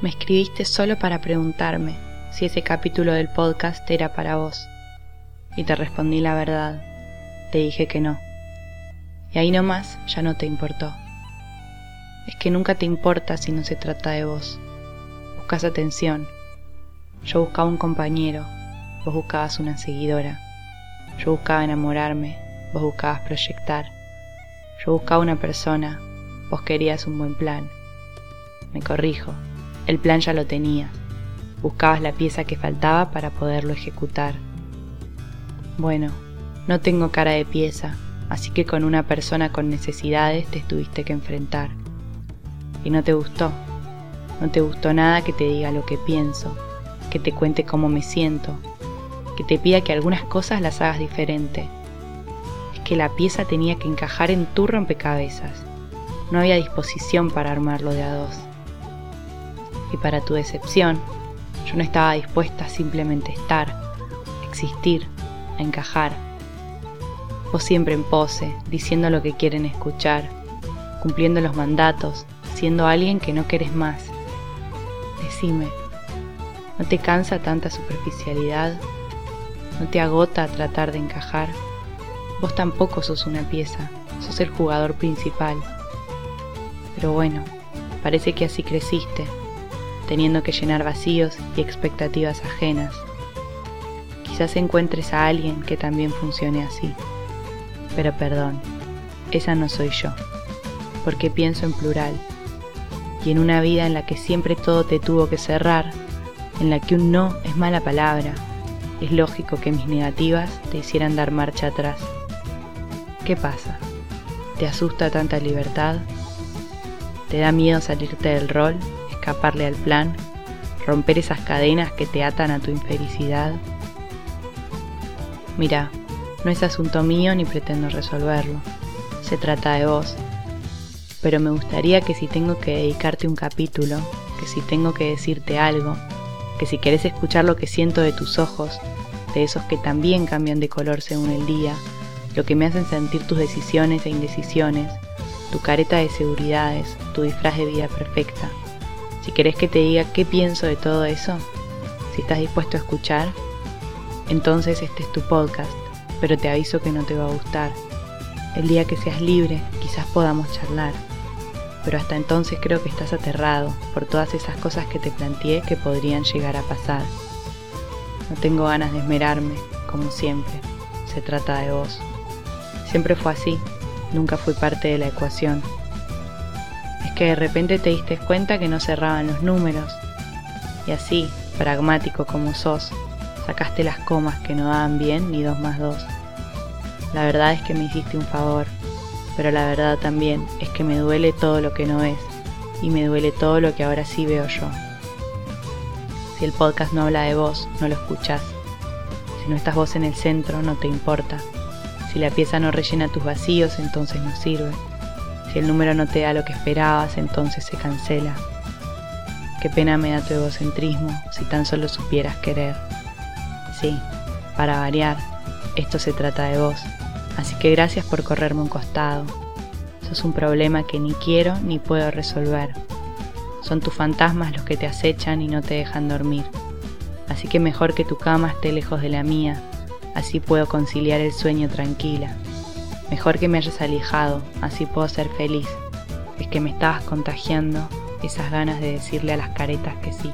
Me escribiste solo para preguntarme si ese capítulo del podcast era para vos. Y te respondí la verdad. Te dije que no. Y ahí nomás ya no te importó. Es que nunca te importa si no se trata de vos. Buscas atención. Yo buscaba un compañero, vos buscabas una seguidora. Yo buscaba enamorarme, vos buscabas proyectar. Yo buscaba una persona, vos querías un buen plan. Me corrijo, el plan ya lo tenía. Buscabas la pieza que faltaba para poderlo ejecutar. Bueno, no tengo cara de pieza, así que con una persona con necesidades te tuviste que enfrentar. Y no te gustó. No te gustó nada que te diga lo que pienso, que te cuente cómo me siento, que te pida que algunas cosas las hagas diferente. Es que la pieza tenía que encajar en tu rompecabezas. No había disposición para armarlo de a dos y para tu decepción, yo no estaba dispuesta a simplemente estar, existir, a encajar. Vos siempre en pose, diciendo lo que quieren escuchar, cumpliendo los mandatos, siendo alguien que no querés más. Decime, ¿no te cansa tanta superficialidad? ¿No te agota tratar de encajar? Vos tampoco sos una pieza, sos el jugador principal. Pero bueno, parece que así creciste, teniendo que llenar vacíos y expectativas ajenas. Quizás encuentres a alguien que también funcione así. Pero perdón, esa no soy yo, porque pienso en plural. Y en una vida en la que siempre todo te tuvo que cerrar, en la que un no es mala palabra, es lógico que mis negativas te hicieran dar marcha atrás. ¿Qué pasa? ¿Te asusta tanta libertad? ¿Te da miedo salirte del rol escaparle al plan, romper esas cadenas que te atan a tu infelicidad. Mira, no es asunto mío ni pretendo resolverlo, se trata de vos. Pero me gustaría que si tengo que dedicarte un capítulo, que si tengo que decirte algo, que si querés escuchar lo que siento de tus ojos, de esos que también cambian de color según el día, lo que me hacen sentir tus decisiones e indecisiones, tu careta de seguridades, tu disfraz de vida perfecta. Si querés que te diga qué pienso de todo eso, si estás dispuesto a escuchar, entonces este es tu podcast, pero te aviso que no te va a gustar. El día que seas libre, quizás podamos charlar, pero hasta entonces creo que estás aterrado por todas esas cosas que te planteé que podrían llegar a pasar. No tengo ganas de esmerarme, como siempre, se trata de vos. Siempre fue así, nunca fui parte de la ecuación que de repente te diste cuenta que no cerraban los números. Y así, pragmático como sos, sacaste las comas que no daban bien ni dos más dos. La verdad es que me hiciste un favor, pero la verdad también es que me duele todo lo que no es y me duele todo lo que ahora sí veo yo. Si el podcast no habla de vos, no lo escuchás. Si no estás vos en el centro, no te importa. Si la pieza no rellena tus vacíos, entonces no sirve. El número no te da lo que esperabas, entonces se cancela. Qué pena me da tu egocentrismo si tan solo supieras querer. Sí, para variar, esto se trata de vos. Así que gracias por correrme un costado. Sos un problema que ni quiero ni puedo resolver. Son tus fantasmas los que te acechan y no te dejan dormir. Así que mejor que tu cama esté lejos de la mía, así puedo conciliar el sueño tranquila. Mejor que me hayas alejado, así puedo ser feliz. Es que me estabas contagiando esas ganas de decirle a las caretas que sí.